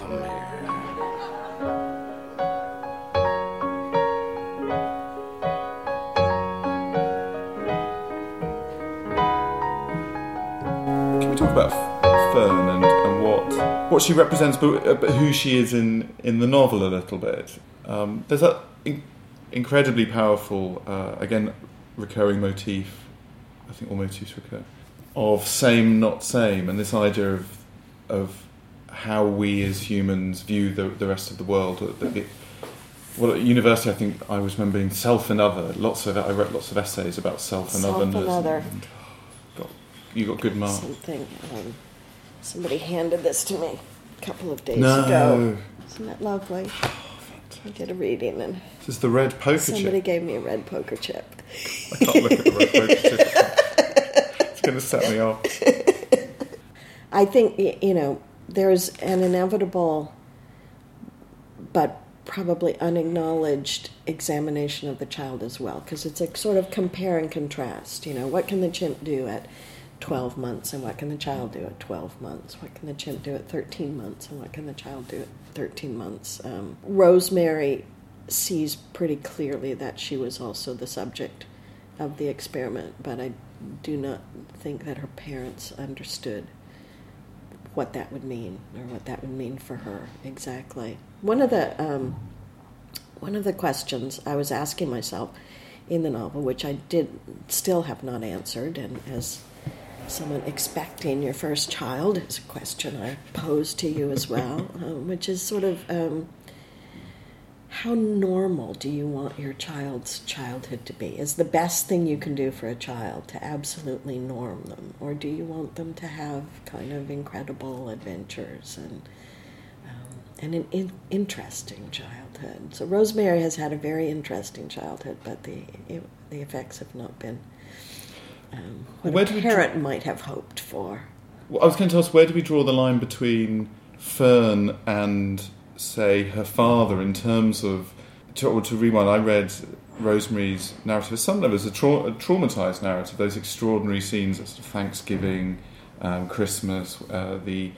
for me. Can we talk about Fern and, and what what she represents, but, uh, but who she is in, in the novel a little bit? Um, there's that in, incredibly powerful, uh, again, recurring motif. I think all motifs recur of same, not same, and this idea of of how we as humans view the, the rest of the world. Well, at university, I think I was remembering self and other. Lots of I wrote lots of essays about self and Self and other. and- got, you got good marks. Something. Um, somebody handed this to me a couple of days No. ago. Isn't that lovely? I did a reading and This is the red poker somebody chip. gave me a red poker chip. I can't look at the red poker chip. It's going to set me off. I think you know there's an inevitable, but probably unacknowledged examination of the child as well, because it's a sort of compare and contrast. You know, what can the chimp do at 12 months, and what can the child do at 12 months? What can the chimp do at 13 months, and what can the child do at 13 months? Um, Rosemary sees pretty clearly that she was also the subject of the experiment, but I do not think that her parents understood what that would mean or what that would mean for her exactly. One of the um, one of the questions I was asking myself in the novel, which I did still have not answered, and as someone expecting your first child is a question I pose to you as well, um, which is sort of um, how normal do you want your child's childhood to be? Is the best thing you can do for a child to absolutely norm them, or do you want them to have kind of incredible adventures and um, and an in- interesting childhood? So Rosemary has had a very interesting childhood, but the it, the effects have not been um, what Where a we parent might have hoped for. Well, I was going to ask, where do we draw the line between Fern and, say, her father in terms of. To, to rewind, I read Rosemary's narrative. At some level, it's a, trau- a traumatized narrative. Those extraordinary scenes at of Thanksgiving, um, Christmas, uh, the.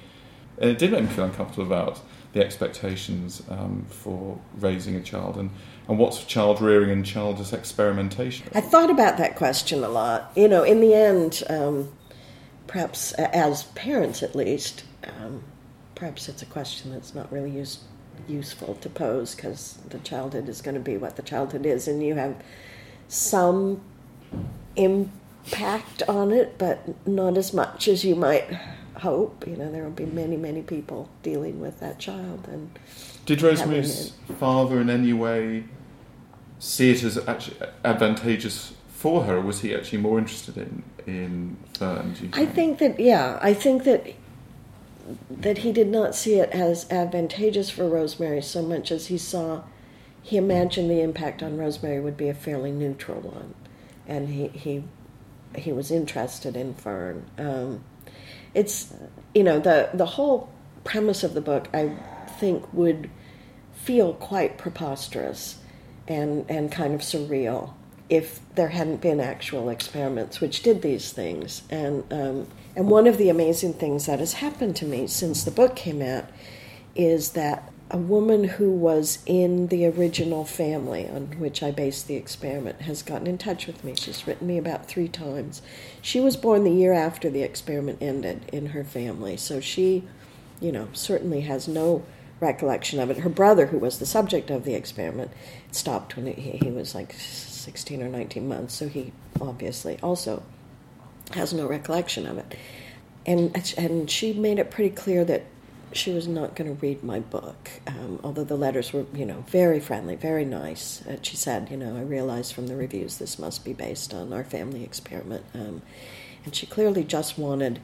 And it did make me feel uncomfortable about the expectations um, for raising a child and, and what's child rearing and childless experimentation. I thought about that question a lot. You know, in the end, um, perhaps as parents at least, um, perhaps it's a question that's not really use, useful to pose because the childhood is going to be what the childhood is, and you have some impact on it, but not as much as you might hope. You know, there will be many, many people dealing with that child, and Did Rosemary's father in any way see it as actually advantageous for her, or was he actually more interested in in Fern? I think that yeah, I think that that he did not see it as advantageous for Rosemary so much as he saw he imagined the impact on Rosemary would be a fairly neutral one, and he he he was interested in Fern. Um, it's you know the the whole premise of the book I think would feel quite preposterous and and kind of surreal if there hadn't been actual experiments which did these things and um, and one of the amazing things that has happened to me since the book came out is that a woman who was in the original family on which I based the experiment has gotten in touch with me. She's written me about three times. She was born the year after the experiment ended in her family, so she, you know, certainly has no recollection of it. Her brother, who was the subject of the experiment, stopped when he, he was like 16 or 19 months, so he obviously also has no recollection of it. And, and she made it pretty clear that she was not going to read my book, um, although the letters were, you know, very friendly, very nice. Uh, she said, you know, I realized from the reviews this must be based on our family experiment. Um, and she clearly just wanted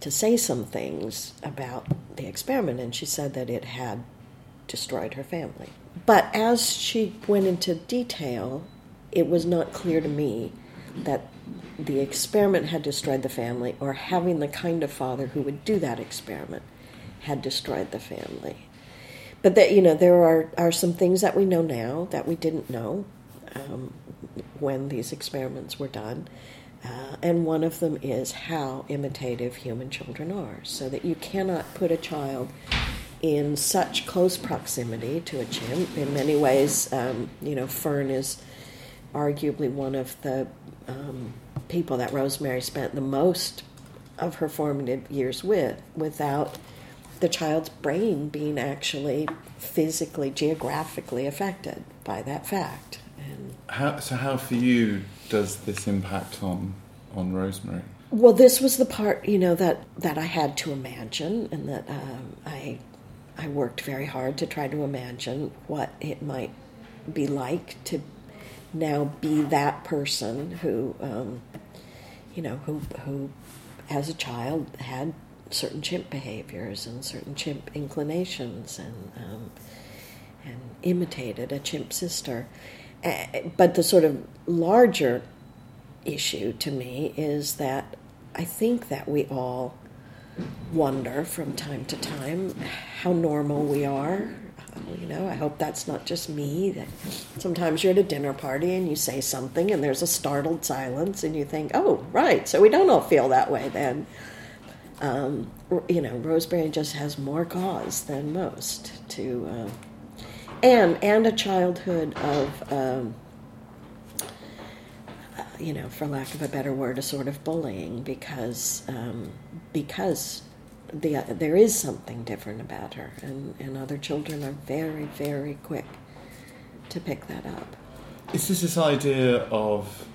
to say some things about the experiment, and she said that it had destroyed her family. But as she went into detail, it was not clear to me that the experiment had destroyed the family or having the kind of father who would do that experiment had destroyed the family. But that you know there are are some things that we know now that we didn't know um, when these experiments were done, uh, and one of them is how imitative human children are. So that you cannot put a child in such close proximity to a chimp. In many ways, um, you know, Fern is arguably one of the um, people that Rosemary spent the most of her formative years with, without the child's brain being actually physically, geographically affected by that fact. And How, so, how for you does this impact on on Rosemary? well, this was the part you know that that I had to imagine, and that um, I I worked very hard to try to imagine what it might be like to now be that person who um, you know who who as a child had certain chimp behaviors and certain chimp inclinations and um, and imitated a chimp sister. Eh, But the sort of larger issue to me is that I think that we all wonder from time to time how normal we are. Uh, You know, I hope that's not just me. That sometimes you're at a dinner party and you say something and there's a startled silence and you think, "Oh, right, so we don't all feel that way then." Um, you know, Rosemary just has more cause than most to, uh, and and a childhood of. Um, you know, for lack of a better word, a sort of bullying because um, because the there is something different about her, and, and other children are very very quick to pick that up. Is this this idea of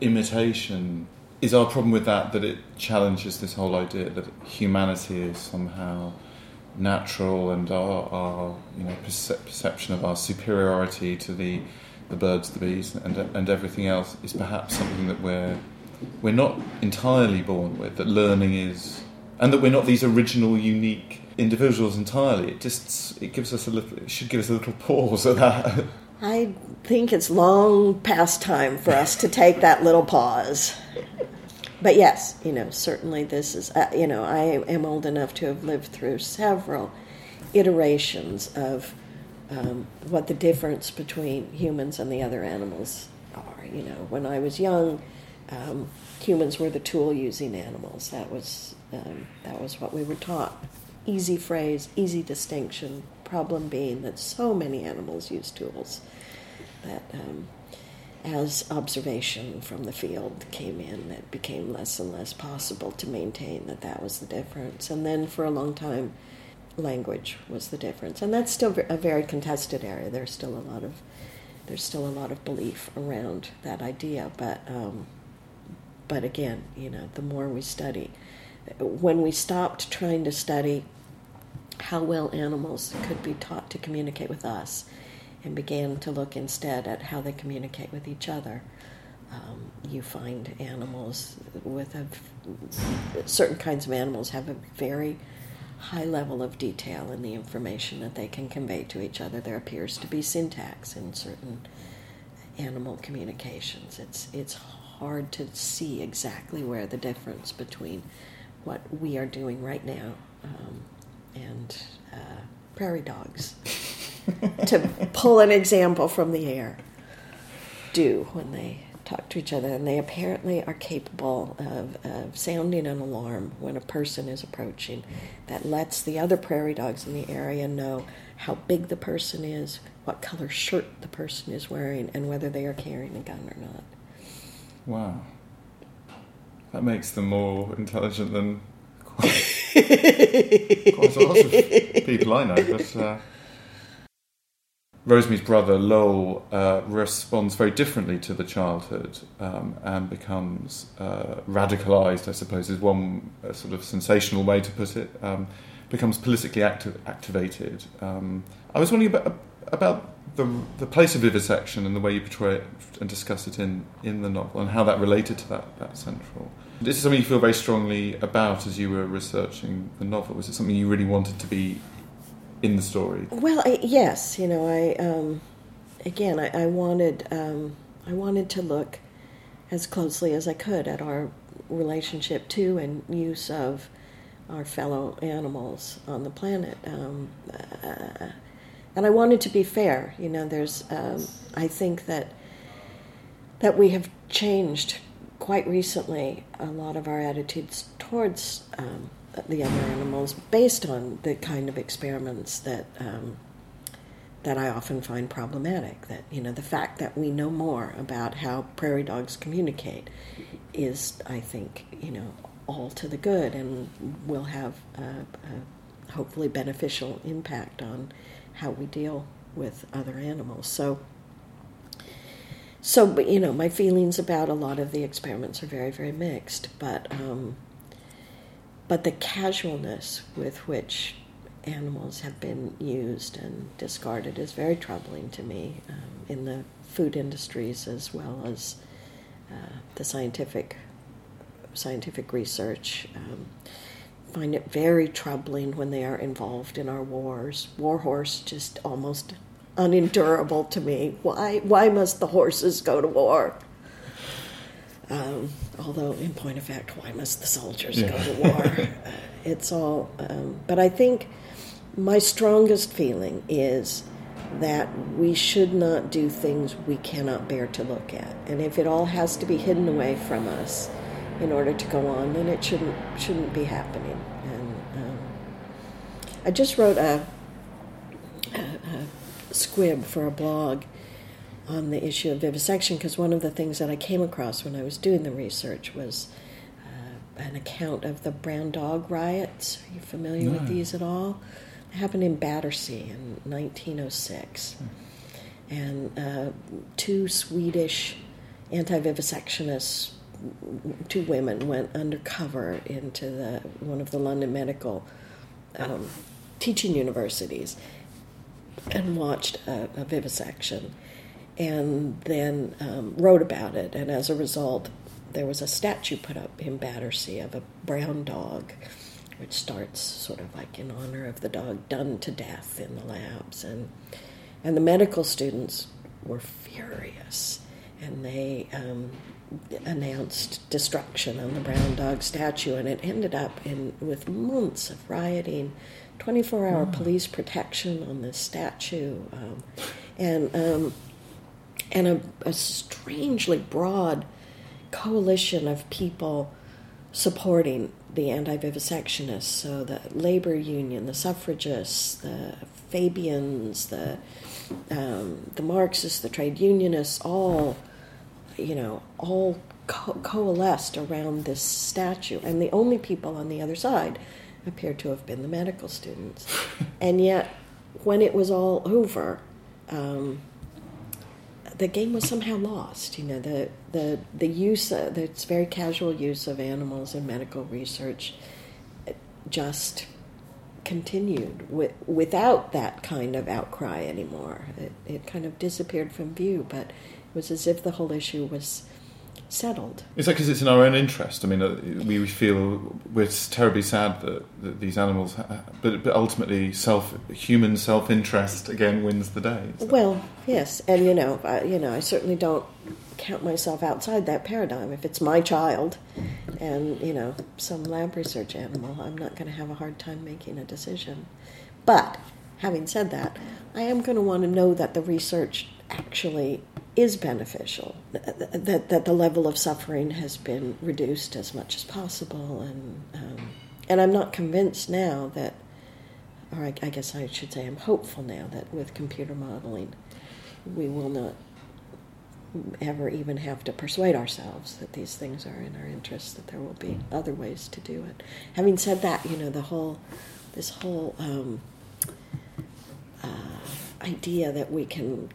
imitation? Is our problem with that that it challenges this whole idea that humanity is somehow natural and our, our you know perce- perception of our superiority to the the birds, the bees, and and everything else is perhaps something that we're we're not entirely born with. That learning is, and that we're not these original, unique individuals entirely. It just it gives us a little. It should give us a little pause at that. I think it's long past time for us to take that little pause. But yes, you know, certainly this is, uh, you know, I am old enough to have lived through several iterations of um, what the difference between humans and the other animals are. You know, when I was young, um, humans were the tool using animals. That was, um, that was what we were taught. Easy phrase, easy distinction. Problem being that so many animals use tools that um, as observation from the field came in, it became less and less possible to maintain that that was the difference. And then for a long time, language was the difference, and that's still a very contested area. There's still a lot of there's still a lot of belief around that idea, but um, but again, you know, the more we study, when we stopped trying to study how well animals could be taught to communicate with us and began to look instead at how they communicate with each other. Um, you find animals with a certain kinds of animals have a very high level of detail in the information that they can convey to each other. There appears to be syntax in certain animal communications. It's it's hard to see exactly where the difference between what we are doing right now um, and uh, prairie dogs, to pull an example from the air, do when they talk to each other. And they apparently are capable of, of sounding an alarm when a person is approaching that lets the other prairie dogs in the area know how big the person is, what color shirt the person is wearing, and whether they are carrying a gun or not. Wow. That makes them more intelligent than quite, quite a lot of people I know. But uh, Rosemary's brother, Lowell, uh, responds very differently to the childhood um, and becomes uh, radicalized, I suppose, is one uh, sort of sensational way to put it, um, becomes politically active, activated. Um, I was wondering about, about the, the place of vivisection and the way you portray it and discuss it in, in the novel and how that related to that, that central. This is something you feel very strongly about as you were researching the novel. Was it something you really wanted to be in the story? Well, I, yes, you know, I um, again, I, I wanted um, I wanted to look as closely as I could at our relationship to and use of our fellow animals on the planet, um, uh, and I wanted to be fair. You know, there's um, I think that that we have changed quite recently a lot of our attitudes towards um, the other animals based on the kind of experiments that um, that I often find problematic. That you know the fact that we know more about how prairie dogs communicate is, I think, you know, all to the good and will have a, a hopefully beneficial impact on how we deal with other animals. So. So, but, you know, my feelings about a lot of the experiments are very, very mixed. But um, but the casualness with which animals have been used and discarded is very troubling to me um, in the food industries as well as uh, the scientific scientific research. Um, find it very troubling when they are involved in our wars. War horse just almost unendurable to me. Why why must the horses go to war? Um, although, in point of fact, why must the soldiers yeah. go to war? uh, it's all. Um, but I think my strongest feeling is that we should not do things we cannot bear to look at, and if it all has to be hidden away from us in order to go on, then it shouldn't shouldn't be happening. And um, I just wrote a, a, a squib for a blog on the issue of vivisection because one of the things that I came across when I was doing the research was uh, an account of the brown dog riots. Are you familiar no. with these at all? It happened in Battersea in 1906. Hmm. And uh, two Swedish anti vivisectionists, two women, went undercover into the, one of the London medical um, teaching universities and watched a, a vivisection and then um, wrote about it. And as a result, there was a statue put up in Battersea of a brown dog, which starts sort of like in honor of the dog done to death in the labs. And, and the medical students were furious, and they um, announced destruction on the brown dog statue, and it ended up in with months of rioting. 24 hour oh. police protection on this statue. Um, and um, and a, a strangely broad coalition of people supporting the anti-vivisectionists. So the labor union, the suffragists, the Fabians, the um, the Marxists, the trade unionists, all you know, all co- coalesced around this statue, and the only people on the other side appeared to have been the medical students. and yet, when it was all over, um, the game was somehow lost. You know, the the the use, of, the very casual use of animals in medical research, just continued with, without that kind of outcry anymore. It, it kind of disappeared from view, but was as if the whole issue was settled. Is that because it's in our own interest? I mean, uh, we feel we're terribly sad that, that these animals, ha- but, but ultimately, self human self interest again wins the day. Well, yes, and you know, I, you know, I certainly don't count myself outside that paradigm. If it's my child, and you know, some lab research animal, I'm not going to have a hard time making a decision. But having said that, I am going to want to know that the research actually is beneficial, that, that the level of suffering has been reduced as much as possible. And, um, and I'm not convinced now that, or I, I guess I should say I'm hopeful now that with computer modeling, we will not ever even have to persuade ourselves that these things are in our interest, that there will be other ways to do it. Having said that, you know, the whole, this whole um, uh, idea that we can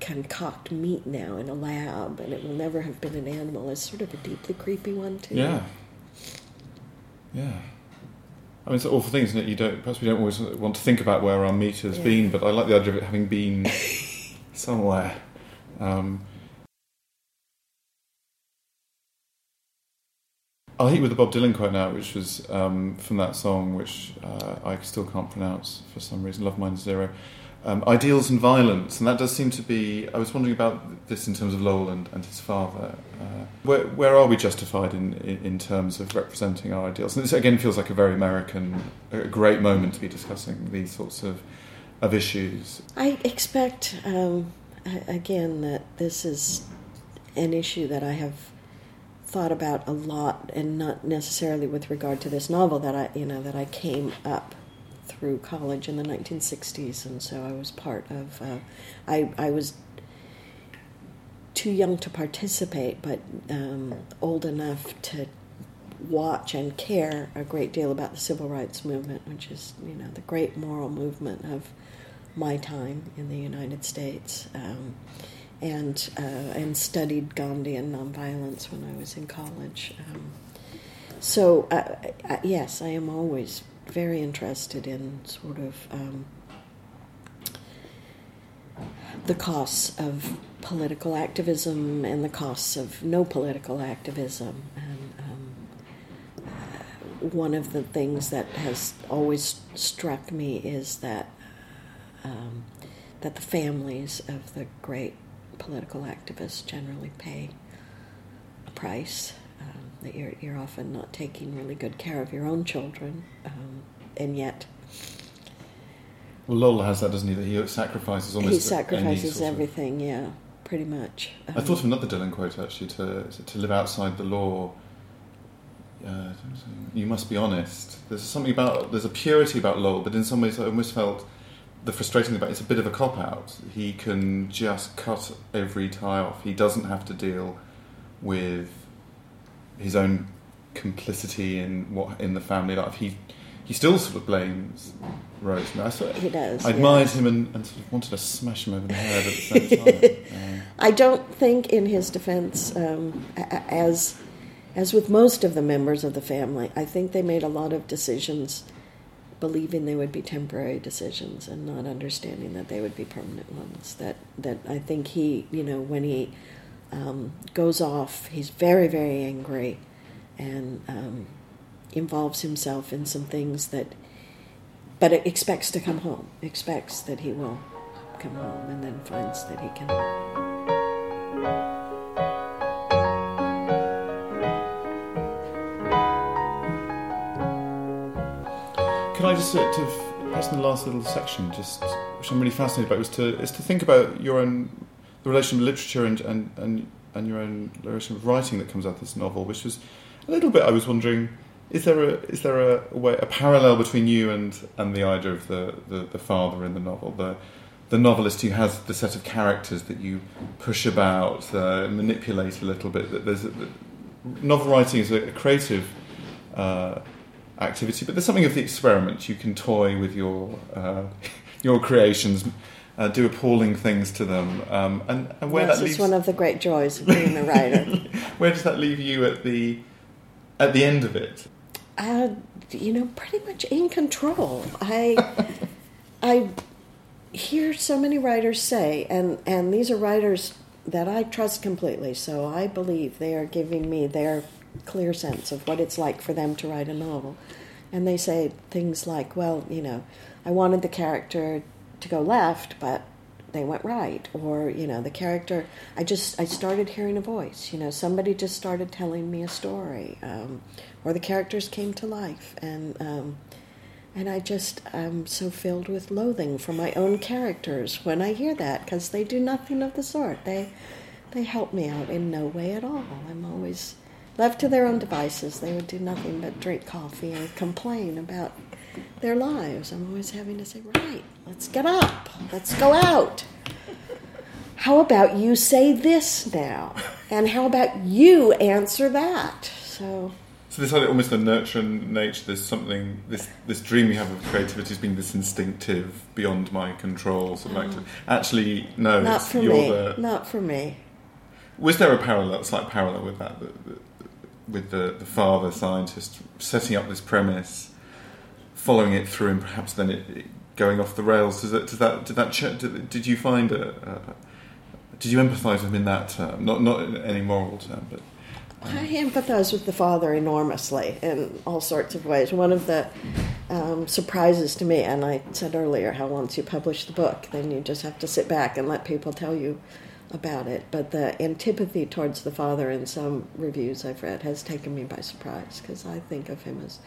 concoct meat now in a lab and it will never have been an animal is sort of a deeply creepy one too. Yeah. Yeah. I mean, it's an awful thing, isn't it? You don't. Perhaps we don't always want to think about where our meat has yeah. been, but I like the idea of it having been somewhere. Um, I'll hit you with the Bob Dylan quote now, which was um, from that song, which uh, I still can't pronounce for some reason. Love Minus Zero um, ideals and violence, and that does seem to be. I was wondering about this in terms of Lowell and, and his father. Uh, where, where are we justified in, in, in terms of representing our ideals? And this again feels like a very American, a great moment to be discussing these sorts of of issues. I expect um, again that this is an issue that I have thought about a lot, and not necessarily with regard to this novel that I, you know, that I came up through college in the 1960s, and so I was part of. Uh, I I was too young to participate, but um, old enough to watch and care a great deal about the civil rights movement, which is you know the great moral movement of my time in the United States, um, and uh, and studied Gandhi and nonviolence when I was in college. Um, so uh, yes, I am always very interested in sort of um, the costs of political activism and the costs of no political activism. And um, uh, one of the things that has always struck me is that um, that the families of the great political activists generally pay a price. Um, that you're, you're often not taking really good care of your own children, um, and yet Well, Lowell has that, doesn't he? That he sacrifices almost he sacrifices sort of- everything. Yeah, pretty much. I thought of another Dylan quote actually to to live outside the law. Uh, you must be honest. There's something about there's a purity about Lowell, but in some ways I almost felt the frustrating thing about it's a bit of a cop out. He can just cut every tie off. He doesn't have to deal with his own complicity in what in the family life. He he still sort of blames Rosemary. I sort of, He does, I admired him and, and sort of wanted to smash him over the head at the same time. I don't think, in his defense, um, as as with most of the members of the family, I think they made a lot of decisions believing they would be temporary decisions and not understanding that they would be permanent ones. That that I think he, you know, when he um, goes off, he's very very angry and um, involves himself in some things that, but expects to come home. Expects that he will come home, and then finds that he can. Can I just sort of, perhaps in the last little section, just which I'm really fascinated by, was to is to think about your own the relation of literature and and and, and your own relation of writing that comes out of this novel, which was a little bit. I was wondering, is there a is there a, way a parallel between you and and the idea of the, the, the father in the novel, the the novelist who has the set of characters that you push about, uh, manipulate a little bit. That there's a, novel writing is a, a creative. Uh, activity, but there's something of the experiment. You can toy with your uh, your creations, uh, do appalling things to them, um, and, and where Yes, that leaves one of the great joys of being a writer. where does that leave you at the at the end of it? uh, you know, pretty much in control. I, I hear so many writers say, and and these are writers that I trust completely. So I believe they are giving me their clear sense of what it's like for them to write a novel, and they say things like, "Well, you know, I wanted the character to go left, but." They went right, or you know, the character. I just I started hearing a voice. You know, somebody just started telling me a story, um, or the characters came to life, and um, and I just am so filled with loathing for my own characters when I hear that because they do nothing of the sort. They they help me out in no way at all. I'm always left to their own devices. They would do nothing but drink coffee and complain about their lives. I'm always having to say, right, let's get up, let's go out. How about you say this now? And how about you answer that? So So this idea, almost the nurture and nature. There's something this this dream you have of creativity as being this instinctive, beyond my control sort of active. Actually, no, Mm. not it's, for you're me. the. Not for me. Was there a parallel, slight parallel with that, the, the, with the, the father scientist setting up this premise, following it through, and perhaps then it, it going off the rails? Does that, does that, did that, did, did you find a, a, did you empathise with him in that term? Not, not in any moral term, but I empathize with the father enormously in all sorts of ways. One of the um, surprises to me, and I said earlier how once you publish the book, then you just have to sit back and let people tell you about it. But the antipathy towards the father in some reviews I've read has taken me by surprise because I think of him as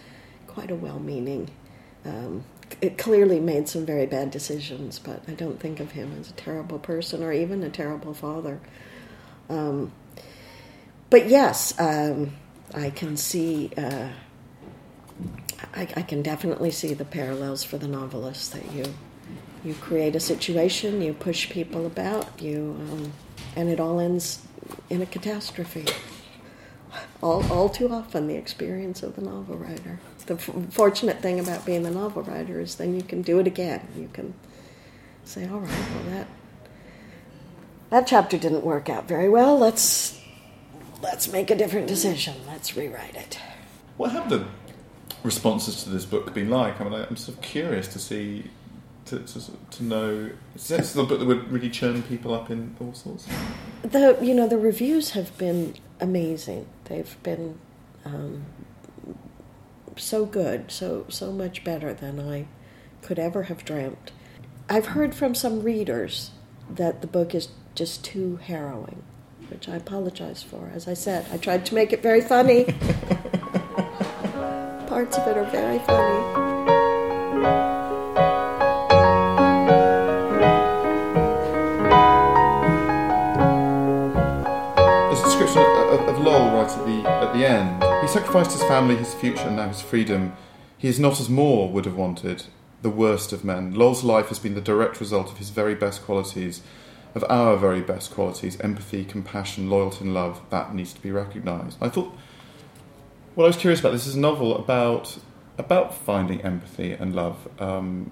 quite a well meaning. Um, it clearly made some very bad decisions, but I don't think of him as a terrible person or even a terrible father. Um, but yes, um, I can see. Uh, I, I can definitely see the parallels for the novelist that you you create a situation, you push people about, you, um, and it all ends in a catastrophe. All, all too often, the experience of the novel writer. The f- fortunate thing about being a novel writer is then you can do it again. You can say, "All right, well that that chapter didn't work out very well. Let's let's make a different decision. Let's rewrite it." What have the responses to this book been like? I mean, I'm sort of curious to see, to, to, to know. Is this a book that would really churn people up in all sorts? The you know the reviews have been amazing. They've been um, so good, so so much better than I could ever have dreamt. I've heard from some readers that the book is just too harrowing, which I apologize for. As I said, I tried to make it very funny. Parts of it are very funny. Sacrificed his family, his future, and now his freedom. He is not as Moore would have wanted, the worst of men. Lowell's life has been the direct result of his very best qualities, of our very best qualities: empathy, compassion, loyalty, and love. That needs to be recognised. I thought. What I was curious about this is a novel about about finding empathy and love. Um,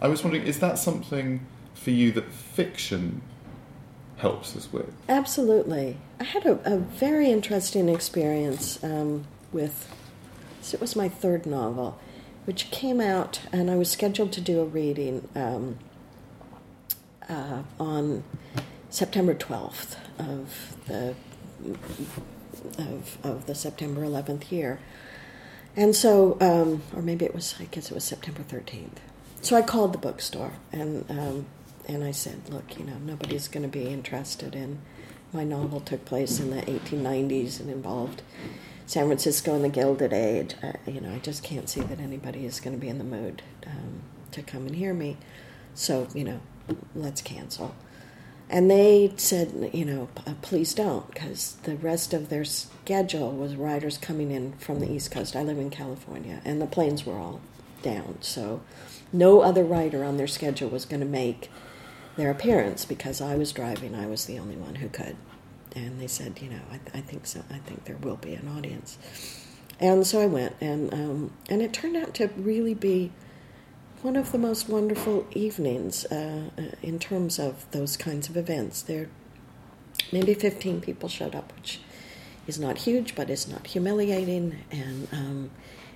I was wondering, is that something for you that fiction helps us with? Absolutely. I had a, a very interesting experience um, with, so it was my third novel, which came out, and I was scheduled to do a reading um, uh, on September 12th of the of, of the September 11th year. And so, um, or maybe it was, I guess it was September 13th. So I called the bookstore and um, and I said, look, you know, nobody's going to be interested in my novel. Took place in the 1890s and involved San Francisco and the Gilded Age. Uh, you know, I just can't see that anybody is going to be in the mood um, to come and hear me. So, you know, let's cancel. And they said, you know, uh, please don't, because the rest of their schedule was writers coming in from the East Coast. I live in California, and the planes were all down. So no other writer on their schedule was going to make their appearance because I was driving. I was the only one who could. And they said, you know, I, I think so. I think there will be an audience. And so I went, and um, and it turned out to really be one of the most wonderful evenings uh, uh, in terms of those kinds of events. There, maybe 15 people showed up, which is not huge, but it's not humiliating. And um,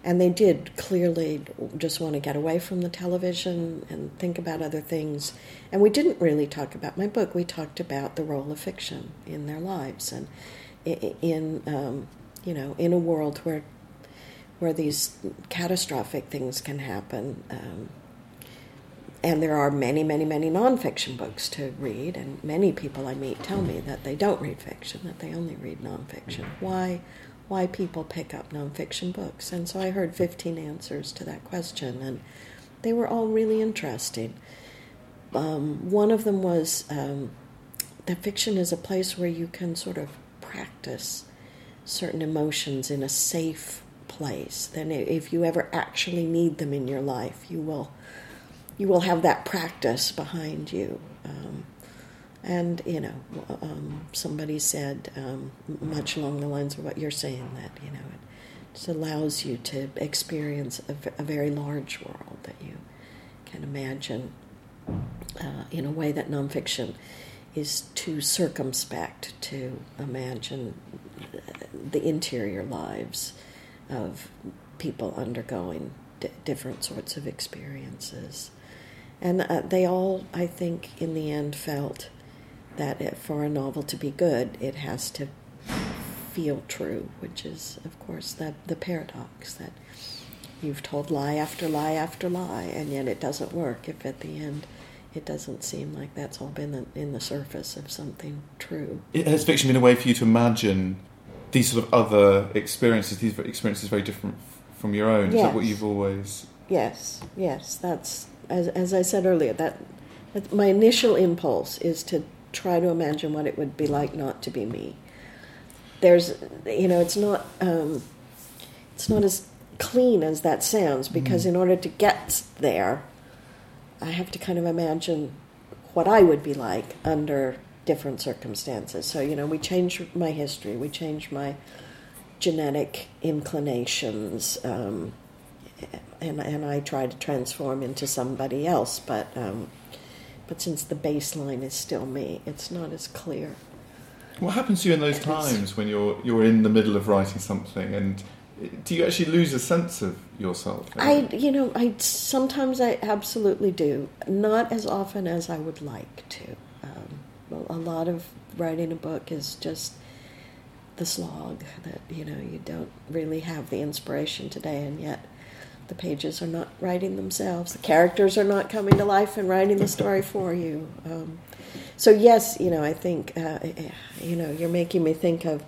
and they did clearly just want to get away from the television and think about other things. And we didn't really talk about my book. We talked about the role of fiction in their lives and in um, you know in a world where where these catastrophic things can happen. Um, and there are many, many, many nonfiction books to read, and many people I meet tell me that they don't read fiction, that they only read nonfiction. Why? Why people pick up nonfiction books? And so I heard 15 answers to that question, and they were all really interesting. Um, one of them was um, that fiction is a place where you can sort of practice certain emotions in a safe place. Then, if you ever actually need them in your life, you will you will have that practice behind you. Um, and you know, um, somebody said um, much along the lines of what you're saying that you know it just allows you to experience a, a very large world that you can imagine uh, in a way that nonfiction is too circumspect to imagine the interior lives of people undergoing d- different sorts of experiences. And uh, they all, I think, in the end felt that it, for a novel to be good, it has to feel true, which is, of course, the, the paradox that you've told lie after lie after lie, and yet it doesn't work if at the end it doesn't seem like that's all been in, in the surface of something true. It, has fiction been a way for you to imagine these sort of other experiences, these experiences very different from your own? Is that what you've always. Yes, yes, that's as as I said earlier. That, that my initial impulse is to try to imagine what it would be like not to be me. there's you know it's not um, it's not as clean as that sounds because in order to get there, I have to kind of imagine what I would be like under different circumstances. So you know, we change my history, we change my genetic inclinations. Um, and, and I try to transform into somebody else, but um, but since the baseline is still me, it's not as clear. What happens to you in those times when you're you're in the middle of writing something, and do you actually lose a sense of yourself? I, you know, I sometimes I absolutely do. Not as often as I would like to. Um, well, a lot of writing a book is just the slog that you know you don't really have the inspiration today, and yet the pages are not writing themselves. The characters are not coming to life and writing the story for you. Um, so yes, you know, I think uh, you know you're making me think of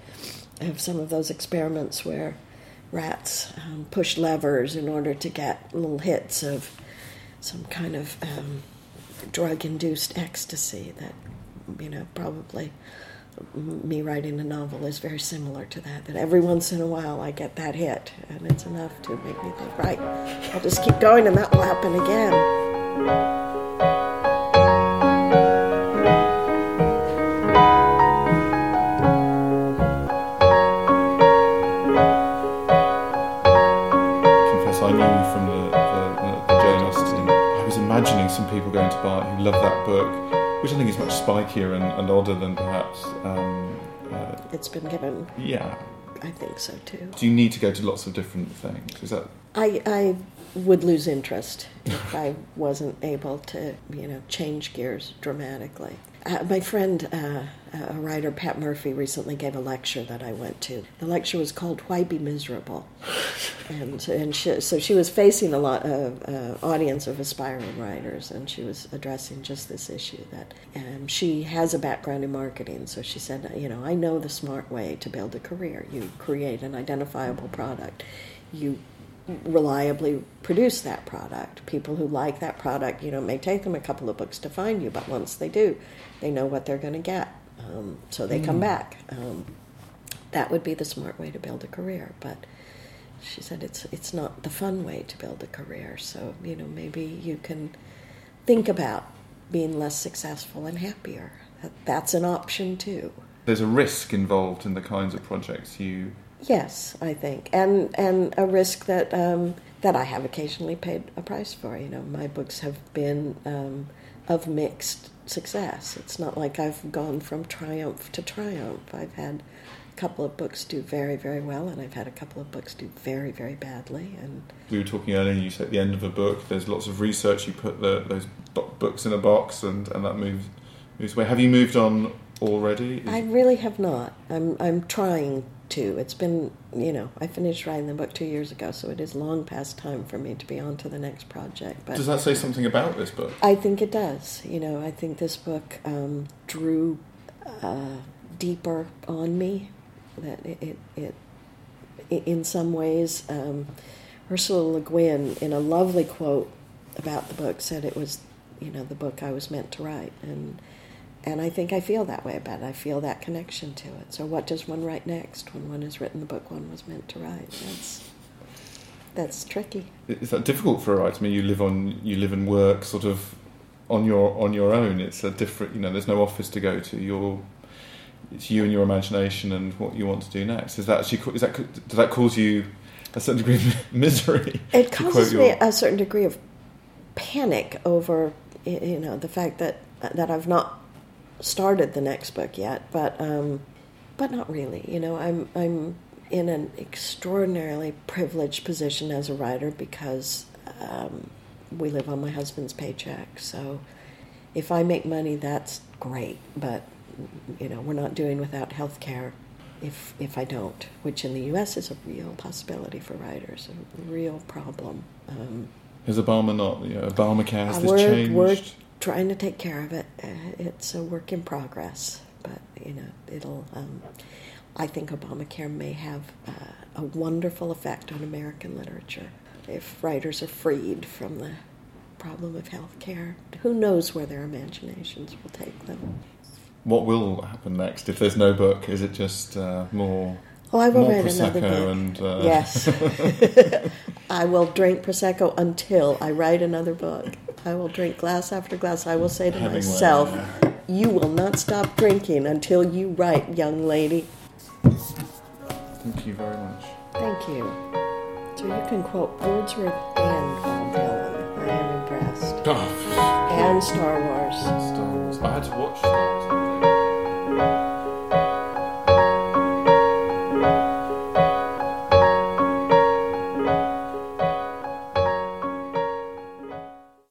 of some of those experiments where rats um, push levers in order to get little hits of some kind of um, drug-induced ecstasy that you know probably me writing a novel is very similar to that that every once in a while i get that hit and it's enough to make me think right i'll just keep going and that will happen again confess I knew you from the, Jane Austen. I was imagining some people going to buy it who love that book, which I think is much spikier and, and odder than perhaps. Um, uh, it's been given yeah. i think so too Do you need to go to lots of different things? Is that I, I would lose interest if I wasn't able to, you know, change gears dramatically. Uh, my friend, uh, a writer, Pat Murphy, recently gave a lecture that I went to. The lecture was called "Why Be Miserable," and and she, so she was facing a lot of uh, audience of aspiring writers, and she was addressing just this issue that um, she has a background in marketing. So she said, you know, I know the smart way to build a career. You create an identifiable product. You reliably produce that product. People who like that product, you know, it may take them a couple of books to find you, but once they do, they know what they're going to get. Um, so they come back. Um, that would be the smart way to build a career. But she said it's it's not the fun way to build a career. So you know, maybe you can think about being less successful and happier. That, that's an option too. there's a risk involved in the kinds of projects you. Yes, I think, and and a risk that um, that I have occasionally paid a price for. You know, my books have been um, of mixed success. It's not like I've gone from triumph to triumph. I've had a couple of books do very very well, and I've had a couple of books do very very badly. And We were talking earlier. You said at the end of a book, there's lots of research. You put the, those books in a box, and, and that moves moves away. Have you moved on already? Is- I really have not. I'm I'm trying to. It's been you know I finished writing the book two years ago, so it is long past time for me to be on to the next project. But Does that say something about this book? I think it does. You know, I think this book um, drew uh, deeper on me. That it, it, it in some ways, um, Ursula Le Guin, in a lovely quote about the book, said it was, you know, the book I was meant to write, and and I think I feel that way about it. I feel that connection to it. So, what does one write next when one has written the book one was meant to write? That's that's tricky. Is that difficult for a writer? I mean, you live on, you live and work sort of on your on your own. It's a different, you know. There's no office to go to. You're, it's you and your imagination and what you want to do next. Is that actually? Is that does that cause you a certain degree of misery? It causes your- me a certain degree of panic over you know the fact that that I've not started the next book yet, but um, but not really. You know, I'm I'm in an extraordinarily privileged position as a writer because um, we live on my husband's paycheck. So if I make money, that's great, but you know, we're not doing without health care if if I don't, which in the U.S. is a real possibility for writers, a real problem. Um, Has Obama not? You know, Obamacare has this we're, changed? Trying to take care of it. Uh, it's a work in progress, but you know, it'll. Um, I think Obamacare may have uh, a wonderful effect on American literature if writers are freed from the problem of health care. Who knows where their imaginations will take them? what will happen next if there's no book? Is it just uh, more Oh, I will more write prosecco another book. and uh, Yes. I will drink Prosecco until I write another book. I will drink glass after glass. I will say to Hemingway, myself, yeah. You will not stop drinking until you write, young lady. Thank you very much. Thank you. So you can quote Wordsworth and Bob Dylan. I am impressed. Oh, And Star Wars. Star Wars. I had to watch Star Wars.